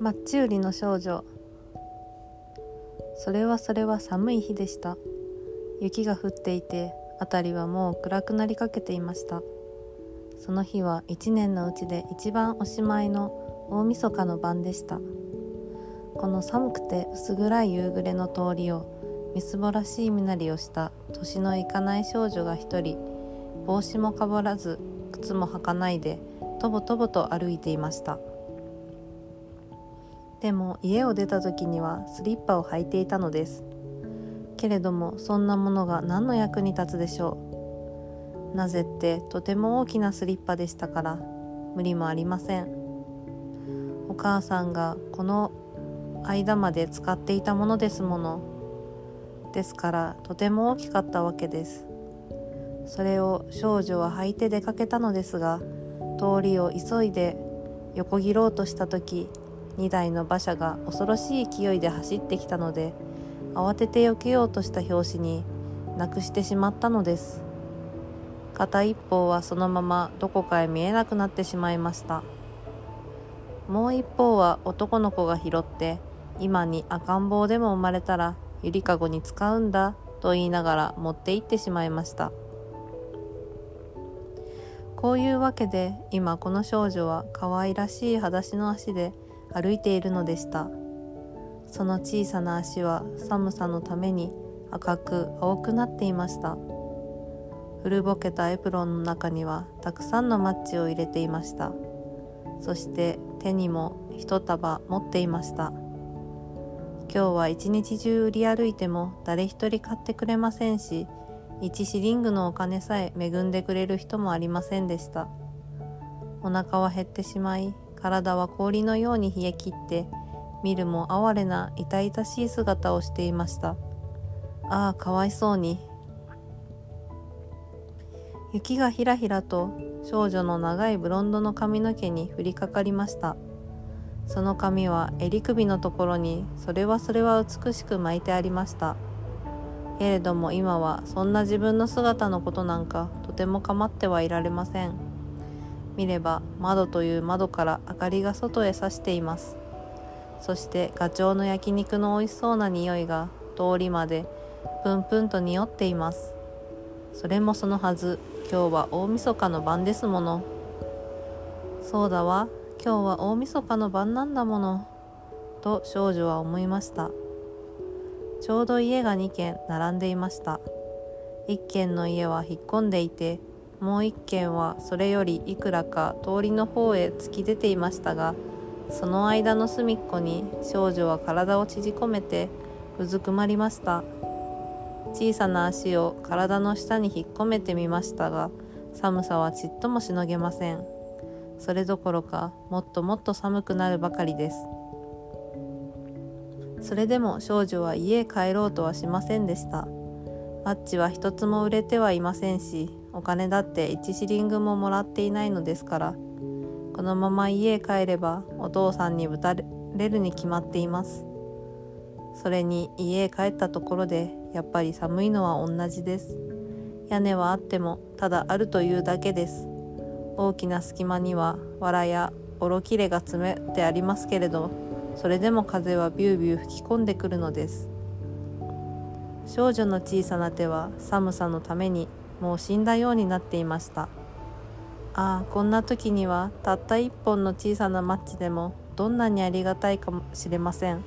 マッチ売りの少女。それはそれは寒い日でした。雪が降っていて辺りはもう暗くなりかけていました。その日は一年のうちで一番おしまいの大晦日の晩でした。この寒くて薄暗い夕暮れの通りをみすぼらしい身なりをした年のいかない少女が一人帽子もかぶらず靴も履かないでとぼとぼと歩いていました。でも家を出た時にはスリッパを履いていたのです。けれどもそんなものが何の役に立つでしょう。なぜってとても大きなスリッパでしたから無理もありません。お母さんがこの間まで使っていたものですもの。ですからとても大きかったわけです。それを少女は履いて出かけたのですが通りを急いで横切ろうとした時2台の馬車が恐ろしい勢いで走ってきたので慌てて避けようとした拍子になくしてしまったのです。片一方はそのままどこかへ見えなくなってしまいました。もう一方は男の子が拾って今に赤ん坊でも生まれたらゆりかごに使うんだと言いながら持って行ってしまいました。こういうわけで今この少女は可愛らしい裸足の足で歩いているのでした。その小さな足は寒さのために赤く青くなっていました。古ぼけたエプロンの中にはたくさんのマッチを入れていました。そして手にも一束持っていました。今日は一日中売り歩いても誰一人買ってくれませんし1シリングのお金さえ恵んでくれる人もありませんでした。お腹は減ってしまい体は氷のように冷え切って見るも哀れな痛々しい姿をしていました。ああかわいそうに。雪がひらひらと少女の長いブロンドの髪の毛に降りかかりました。その髪は襟首のところにそれはそれは美しく巻いてありました。けれども今はそんな自分の姿のことなんかとても構ってはいられません。見れば窓という窓から明かりが外へ差しています。そしてガチョウの焼肉の美味しそうな匂いが通りまでプンプンと匂っています。それもそのはず。今日は大晦日の晩ですもの。そうだわ。今日は大晦日の晩なんだもの。と少女は思いました。ちょうど家が2軒並んでいました。1軒の家は引っ込んでいてもう一軒はそれよりいくらか通りの方へ突き出ていましたがその間の隅っこに少女は体を縮こめてうずくまりました。小さな足を体の下に引っ込めてみましたが寒さはちっともしのげません。それどころかもっともっと寒くなるばかりです。それでも少女は家へ帰ろうとはしませんでした。マッチは一つも売れてはいませんしお金だって1シリングももらっていないのですから。このまま家へ帰ればお父さんにぶたれるに決まっています。それに家へ帰ったところでやっぱり寒いのは同じです。屋根はあってもただあるというだけです。大きな隙間には藁やオロキレが詰めてありますけれどそれでも風はビュービュー吹き込んでくるのです。少女の小さな手は寒さのためにもう死んだようになっていました。ああこんな時にはたった一本の小さなマッチでもどんなにありがたいかもしれません。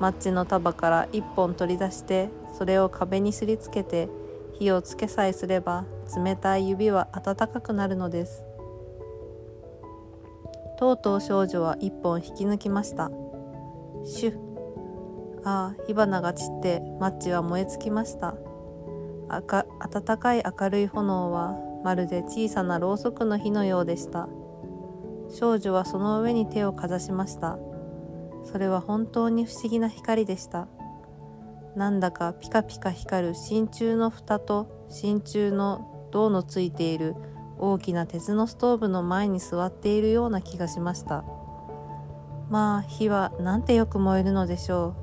マッチの束から一本取り出してそれを壁にすりつけて火をつけさえすれば冷たい指は温かくなるのです。とうとう少女は一本引き抜きました。シュッ。ああ火花が散ってマッチは燃え尽きました。赤暖かい明るい炎はまるで小さなろうそくの火のようでした。少女はその上に手をかざしました。それは本当に不思議な光でした。なんだかピカピカ光る真鍮の蓋と真鍮の銅のついている大きな鉄のストーブの前に座っているような気がしました。まあ火はなんてよく燃えるのでしょ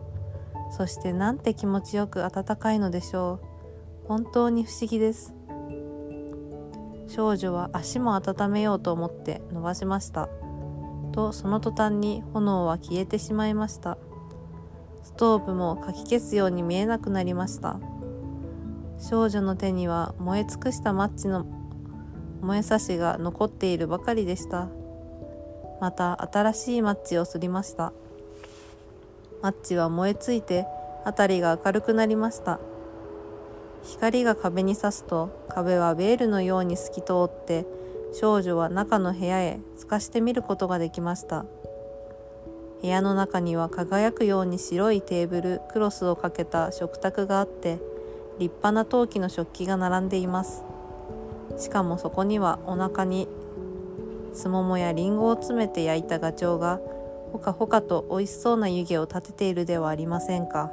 う。そしてなんて気持ちよく暖かいのでしょう。本当に不思議です。少女は足も温めようと思って伸ばしました。とその途端に炎は消えてしまいました。ストーブもかき消すように見えなくなりました。少女の手には燃え尽くしたマッチの燃えさしが残っているばかりでした。また新しいマッチをすりました。マッチは燃えついて辺りが明るくなりました。光が壁に差すと壁はベールのように透き通って少女は中の部屋へ透かしてみることができました。部屋の中には輝くように白いテーブルクロスをかけた食卓があって立派な陶器の食器が並んでいます。しかもそこにはお腹にすももやりんごを詰めて焼いたガチョウがほかほかと美味しそうな湯気を立てているではありませんか。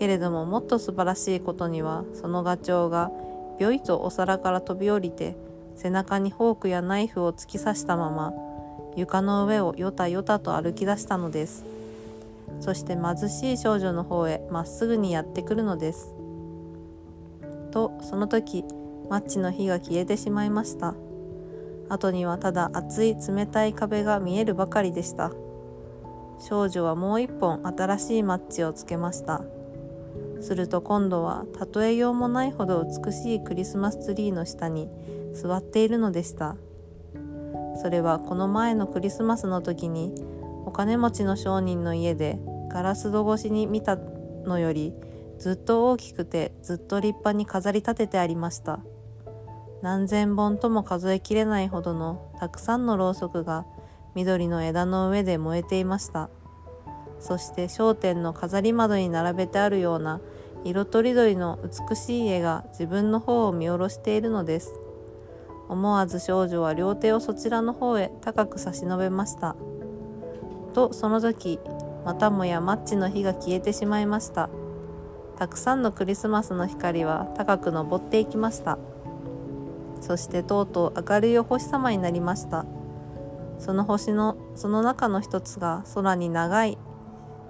けれどももっと素晴らしいことにはそのガチョウがびょいとお皿から飛び降りて背中にフォークやナイフを突き刺したまま床の上をよたよたと歩き出したのです。そして貧しい少女の方へまっすぐにやってくるのです。とその時マッチの火が消えてしまいました。後にはただ熱い冷たい壁が見えるばかりでした。少女はもう一本新しいマッチをつけました。すると今度は例えようもないほど美しいクリスマスツリーの下に座っているのでした。それはこの前のクリスマスの時にお金持ちの商人の家でガラス戸越しに見たのよりずっと大きくてずっと立派に飾り立ててありました。何千本とも数えきれないほどのたくさんのろうそくが緑の枝の上で燃えていました。そして商店の飾り窓に並べてあるような色とりどりの美しい絵が自分の方を見下ろしているのです。思わず少女は両手をそちらの方へ高く差し伸べました。とその時またもやマッチの火が消えてしまいました。たくさんのクリスマスの光は高く昇っていきました。そしてとうとう明るいお星様になりました。その星のその中の一つが空に長い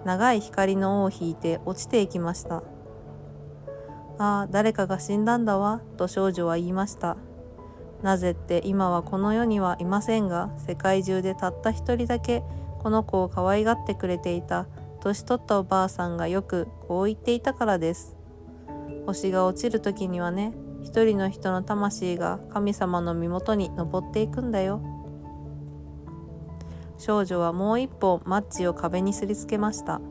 長い光の尾を引いて落ちていきましたああ誰かが死んだんだわと少女は言いましたなぜって今はこの世にはいませんが世界中でたった一人だけこの子を可愛がってくれていた年取ったおばあさんがよくこう言っていたからです。星が落ちる時にはね一人の人の魂が神様の身元に登っていくんだよ。少女はもう一本マッチを壁にすりつけました。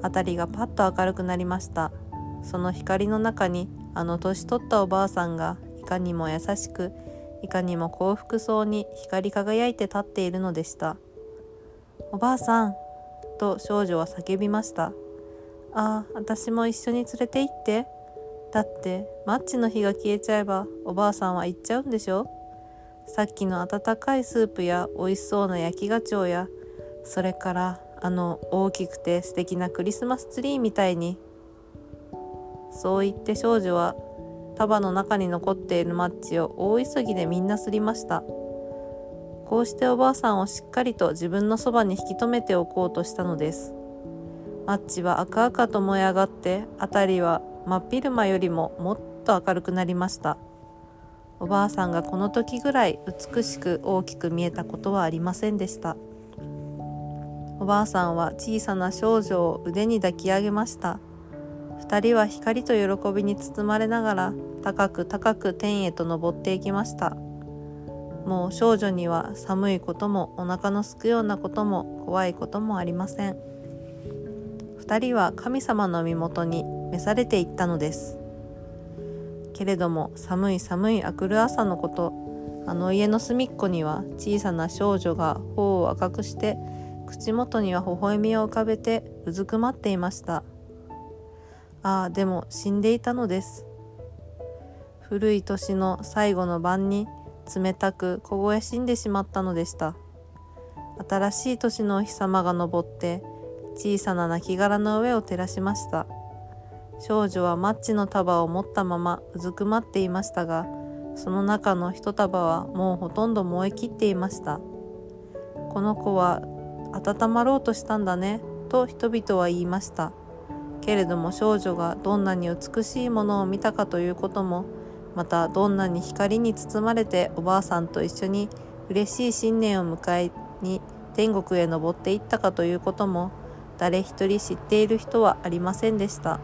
辺りがパッと明るくなりました。その光の中にあの年取ったおばあさんがいかにも優しくいかにも幸福そうに光り輝いて立っているのでした。おばあさんと少女は叫びました。ああ私も一緒に連れて行って。だってマッチの火が消えちゃえばおばあさんは行っちゃうんでしょ？さっきの温かいスープや美味しそうな焼きガチョウやそれからあの大きくて素敵なクリスマスツリーみたいに。そう言って少女は束の中に残っているマッチを大急ぎでみんなすりました。こうしておばあさんをしっかりと自分のそばに引き止めておこうとしたのです。マッチは赤々と燃え上がって辺りは真っ昼間よりももっと明るくなりました。おばあさんがこの時ぐらい美しく大きく見えたことはありませんでした。おばあさんは小さな少女を腕に抱き上げました。二人は光と喜びに包まれながら高く高く天へと登っていきました。もう少女には寒いこともお腹のすくようなことも怖いこともありません。二人は神様の身元に召されていったのです。けれども寒い寒いあくる朝のこと。あの家の隅っこには小さな少女が頬を赤くして口元には微笑みを浮かべてうずくまっていました。ああでも死んでいたのです。古い年の最後の晩に冷たく凍え死んでしまったのでした。新しい年のお日様が昇って小さな亡骸の上を照らしました。少女はマッチの束を持ったままうずくまっていましたがその中の一束はもうほとんど燃えきっていましたこの子は温まろうとしたんだねと人々は言いましたけれども少女がどんなに美しいものを見たかということもまたどんなに光に包まれておばあさんと一緒に嬉しい新年を迎えに天国へ登っていったかということも誰一人知っている人はありませんでした。